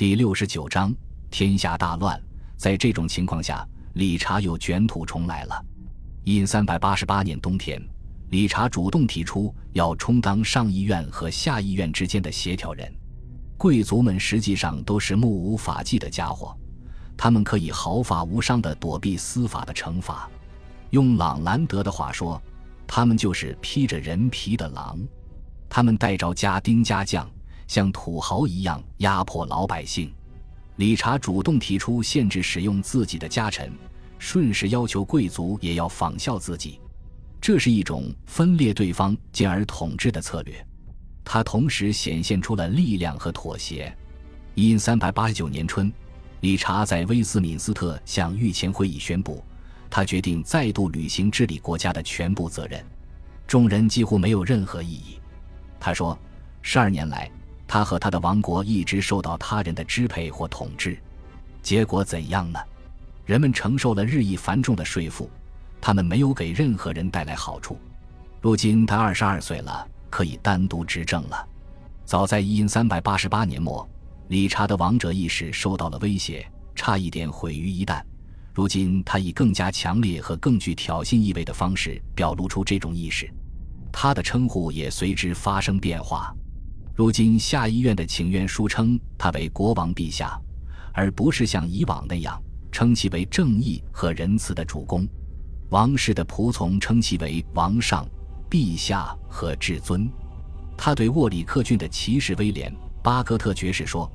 第六十九章，天下大乱。在这种情况下，理查又卷土重来了。因三百八十八年冬天，理查主动提出要充当上议院和下议院之间的协调人。贵族们实际上都是目无法纪的家伙，他们可以毫发无伤地躲避司法的惩罚。用朗兰德的话说，他们就是披着人皮的狼。他们带着家丁家将，像土豪一样压迫老百姓。理查主动提出限制使用自己的家臣。顺势要求贵族也要仿效自己，这是一种分裂对方进而统治的策略。他同时显现出了力量和妥协。因三百八十九年春，理查在威斯敏斯特向御前会议宣布，他决定再度履行治理国家的全部责任。众人几乎没有任何异议。他说：“十二年来，他和他的王国一直受到他人的支配或统治，结果怎样呢？”人们承受了日益繁重的税负，他们没有给任何人带来好处。如今他二十二岁了，可以单独执政了。早在一三八八年末，理查的王者意识受到了威胁，差一点毁于一旦。如今他以更加强烈和更具挑衅意味的方式表露出这种意识，他的称呼也随之发生变化。如今下议院的请愿书称他为国王陛下，而不是像以往那样。称其为正义和仁慈的主公，王室的仆从称其为王上、陛下和至尊。他对沃里克郡的骑士威廉·巴格特爵士说：“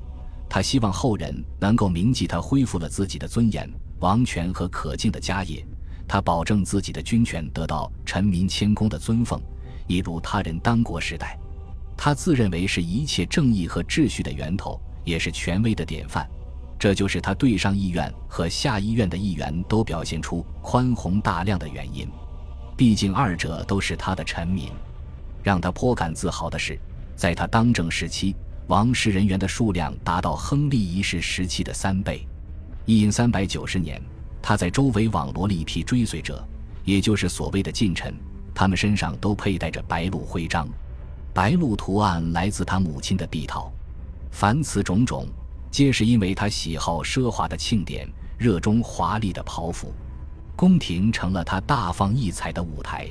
他希望后人能够铭记他恢复了自己的尊严、王权和可敬的家业。他保证自己的军权得到臣民谦恭的尊奉，一如他人当国时代。他自认为是一切正义和秩序的源头，也是权威的典范。”这就是他对上议院和下议院的议员都表现出宽宏大量的原因，毕竟二者都是他的臣民。让他颇感自豪的是，在他当政时期，王室人员的数量达到亨利一世时期的三倍。一三百九十年，他在周围网罗了一批追随者，也就是所谓的近臣，他们身上都佩戴着白鹿徽章，白鹿图案来自他母亲的碧桃。凡此种种。皆是因为他喜好奢华的庆典，热衷华丽的袍服，宫廷成了他大放异彩的舞台。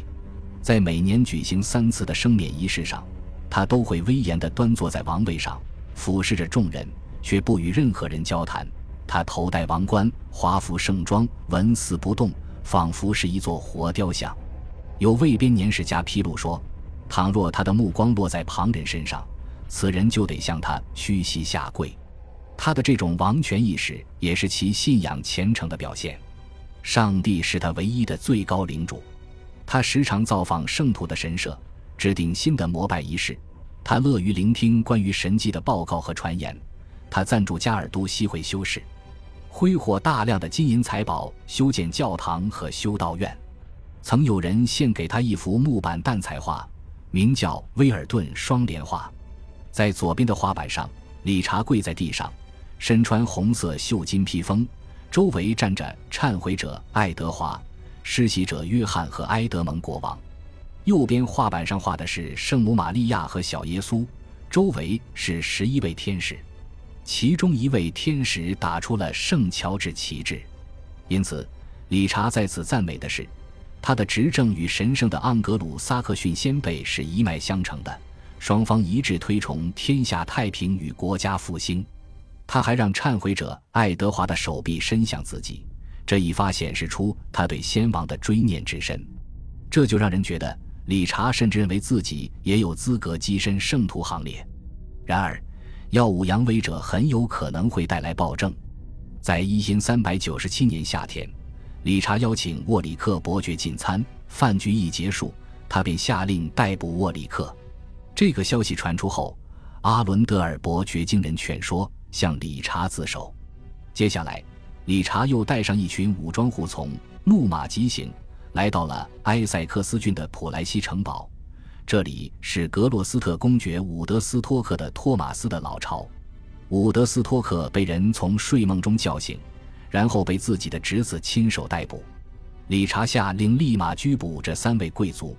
在每年举行三次的升冕仪式上，他都会威严地端坐在王位上，俯视着众人，却不与任何人交谈。他头戴王冠，华服盛装，纹丝不动，仿佛是一座活雕像。有卫编年史家披露说，倘若他的目光落在旁人身上，此人就得向他屈膝下跪。他的这种王权意识也是其信仰虔诚的表现。上帝是他唯一的最高领主。他时常造访圣徒的神社，制定新的膜拜仪式。他乐于聆听关于神迹的报告和传言。他赞助加尔都西会修士，挥霍大量的金银财宝修建教堂和修道院。曾有人献给他一幅木板蛋彩画，名叫《威尔顿双联画》。在左边的画板上，理查跪在地上。身穿红色绣金披风，周围站着忏悔者爱德华、施洗者约翰和埃德蒙国王。右边画板上画的是圣母玛利亚和小耶稣，周围是十一位天使，其中一位天使打出了圣乔治旗帜。因此，理查在此赞美的是，他的执政与神圣的盎格鲁撒克逊先辈是一脉相承的，双方一致推崇天下太平与国家复兴。他还让忏悔者爱德华的手臂伸向自己，这一发显示出他对先王的追念之深。这就让人觉得理查甚至认为自己也有资格跻身圣徒行列。然而，耀武扬威者很有可能会带来暴政。在一三三百九十七年夏天，理查邀请沃里克伯爵进餐，饭局一结束，他便下令逮捕沃里克。这个消息传出后，阿伦德尔伯爵经人劝说。向理查自首。接下来，理查又带上一群武装护从，怒马疾行，来到了埃塞克斯郡的普莱西城堡。这里是格洛斯特公爵伍德斯托克的托马斯的老巢。伍德斯托克被人从睡梦中叫醒，然后被自己的侄子亲手逮捕。理查下令立马拘捕这三位贵族，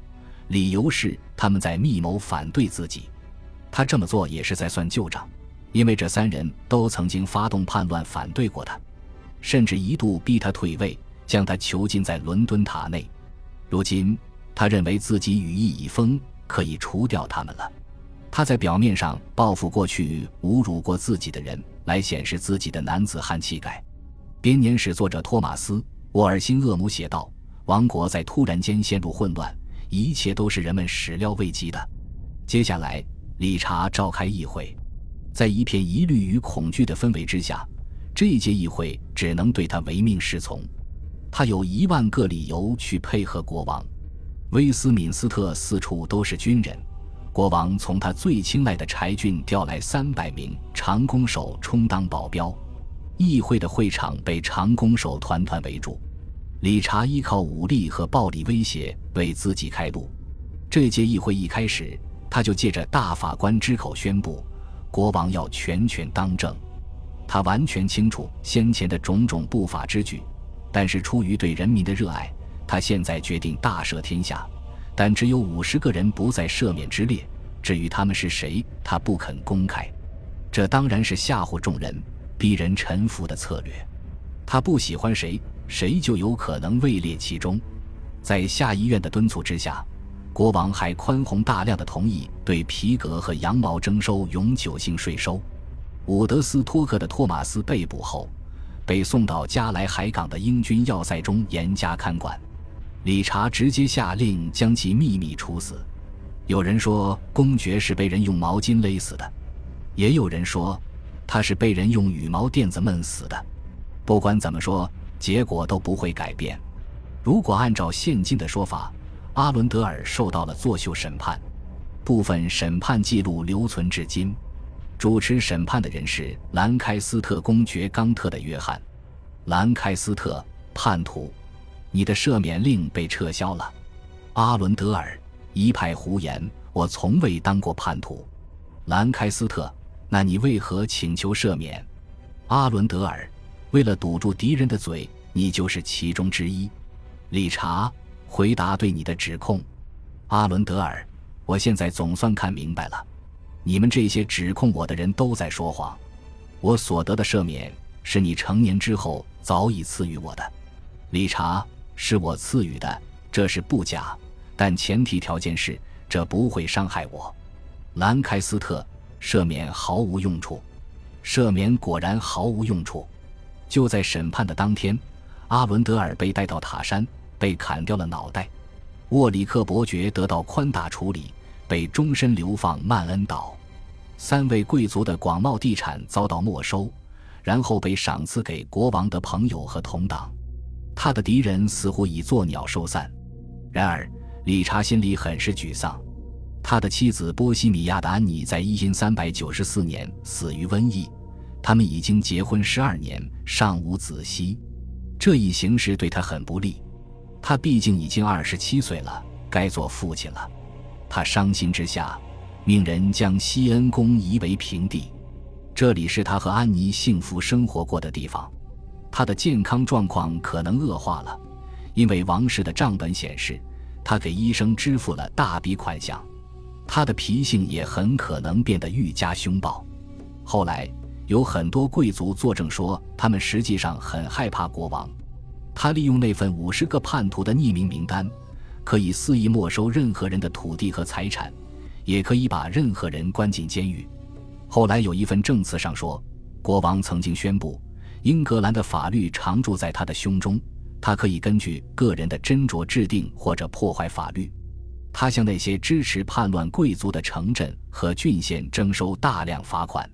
理由是他们在密谋反对自己。他这么做也是在算旧账。因为这三人都曾经发动叛乱反对过他，甚至一度逼他退位，将他囚禁在伦敦塔内。如今，他认为自己羽翼已丰，可以除掉他们了。他在表面上报复过去侮辱过自己的人，来显示自己的男子汉气概。编年史作者托马斯·沃尔辛厄姆写道：“王国在突然间陷入混乱，一切都是人们始料未及的。”接下来，理查召开议会，在一片疑虑与恐惧的氛围之下，这届议会只能对他唯命是从。他有一万个理由去配合国王。威斯敏斯特四处都是军人，国王从他最青睐的柴郡调来三百名长弓手充当保镖。议会的会场被长弓手团团围住，理查依靠武力和暴力威胁为自己开路。这届议会一开始，他就借着大法官之口宣布，国王要全权当政。他完全清楚先前的种种不法之举，但是出于对人民的热爱，他现在决定大赦天下。但只有五十个人不在赦免之列，至于他们是谁，他不肯公开。这当然是吓唬众人。逼人臣服的策略，他不喜欢谁，谁就有可能位列其中。在下议院的敦促之下，国王还宽宏大量的同意对皮革和羊毛征收永久性税收。伍德斯托克的托马斯被捕后，被送到加莱海港的英军要塞中严加看管。理查直接下令将其秘密处死。有人说公爵是被人用毛巾勒死的，也有人说。他是被人用羽毛垫子闷死的。不管怎么说，结果都不会改变。如果按照现今的说法，阿伦德尔受到了作秀审判，部分审判记录留存至今。主持审判的人是兰开斯特公爵冈特的约翰。兰开斯特叛徒，你的赦免令被撤销了。阿伦德尔一派胡言，我从未当过叛徒。兰开斯特。那你为何请求赦免，阿伦德尔？为了堵住敌人的嘴，你就是其中之一。理查，回答对你的指控。阿伦德尔，我现在总算看明白了，你们这些指控我的人都在说谎。我所得的赦免是你成年之后早已赐予我的。理查，是我赐予的，这是不假，但前提条件是这不会伤害我。兰开斯特。赦免毫无用处，赦免果然毫无用处。就在审判的当天，阿伦德尔被带到塔山，被砍掉了脑袋；沃里克伯爵得到宽大处理，被终身流放曼恩岛；三位贵族的广袤地产遭到没收，然后被赏赐给国王的朋友和同党。他的敌人似乎已作鸟兽散。然而，理查心里很是沮丧。他的妻子波西米亚的安妮在一3三百九十四年死于瘟疫，他们已经结婚十二年，尚无子息。这一形势对他很不利。他毕竟已经二十七岁了，该做父亲了。他伤心之下，命人将西恩宫夷为平地。这里是他和安妮幸福生活过的地方。他的健康状况可能恶化了，因为王室的账本显示，他给医生支付了大笔款项。他的脾性也很可能变得愈加凶暴。后来有很多贵族作证说，他们实际上很害怕国王。他利用那份五十个叛徒的匿名名单，可以肆意没收任何人的土地和财产，也可以把任何人关进监狱。后来有一份证词上说，国王曾经宣布，英格兰的法律常驻在他的胸中，他可以根据个人的斟酌制定或者破坏法律。他向那些支持叛乱贵族的城镇和郡县征收大量罚款。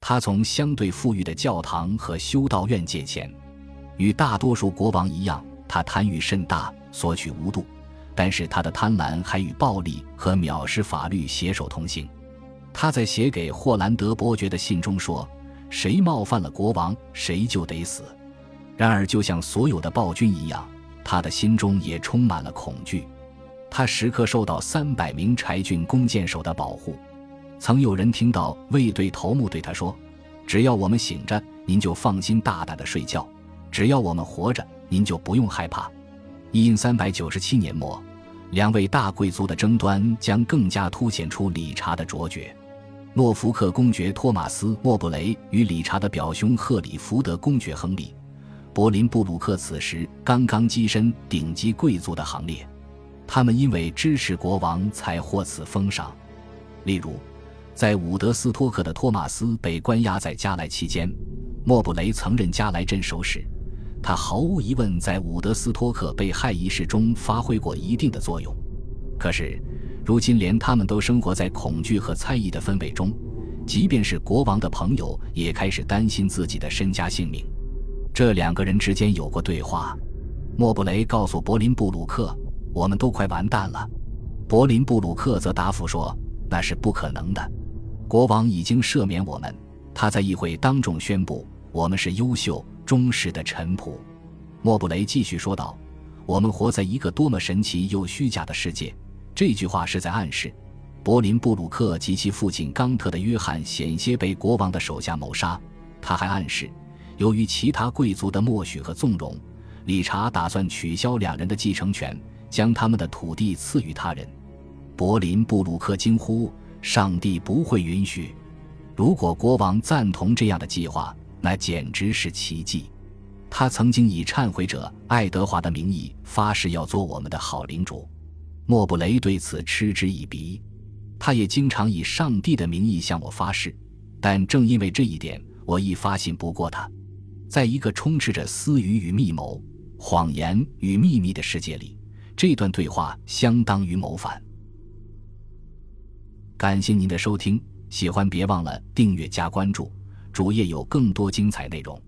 他从相对富裕的教堂和修道院借钱。与大多数国王一样，他贪欲甚大，索取无度。但是他的贪婪还与暴力和藐视法律携手同行。他在写给霍兰德伯爵的信中说：“谁冒犯了国王，谁就得死。”然而，就像所有的暴君一样，他的心中也充满了恐惧。他时刻受到三百名柴郡弓箭手的保护。曾有人听到卫队头目对他说：“只要我们醒着，您就放心大胆的睡觉；只要我们活着，您就不用害怕。”一三百九七年末，两位大贵族的争端将更加凸显出理查的卓绝。诺福克公爵托马斯·莫布雷与理查的表兄赫里福德公爵亨利·柏林布鲁克此时刚刚跻身顶级贵族的行列，他们因为支持国王才获此封赏。例如，在伍德斯托克的托马斯被关押在加莱期间，莫布雷曾任加莱镇守使，他毫无疑问在伍德斯托克被害一事中发挥过一定的作用。可是。如今，连他们都生活在恐惧和猜疑的氛围中，即便是国王的朋友也开始担心自己的身家性命。这两个人之间有过对话，莫布雷告诉柏林布鲁克：“我们都快完蛋了。”柏林布鲁克则答复说：“那是不可能的，国王已经赦免我们。他在议会当众宣布，我们是优秀忠实的臣仆。”莫布雷继续说道：“我们活在一个多么神奇又虚假的世界。”这句话是在暗示，柏林布鲁克及其父亲冈特的约翰险些被国王的手下谋杀。他还暗示，由于其他贵族的默许和纵容，理查打算取消两人的继承权，将他们的土地赐予他人。柏林布鲁克惊呼：“上帝不会允许！如果国王赞同这样的计划，那简直是奇迹。他曾经以忏悔者爱德华的名义发誓要做我们的好领主。”莫布雷对此嗤之以鼻，他也经常以上帝的名义向我发誓，但正因为这一点，我亦发信不过他。在一个充斥着私语与密谋、谎言与秘密的世界里，这段对话相当于谋反。感谢您的收听，喜欢别忘了订阅加关注，主页有更多精彩内容。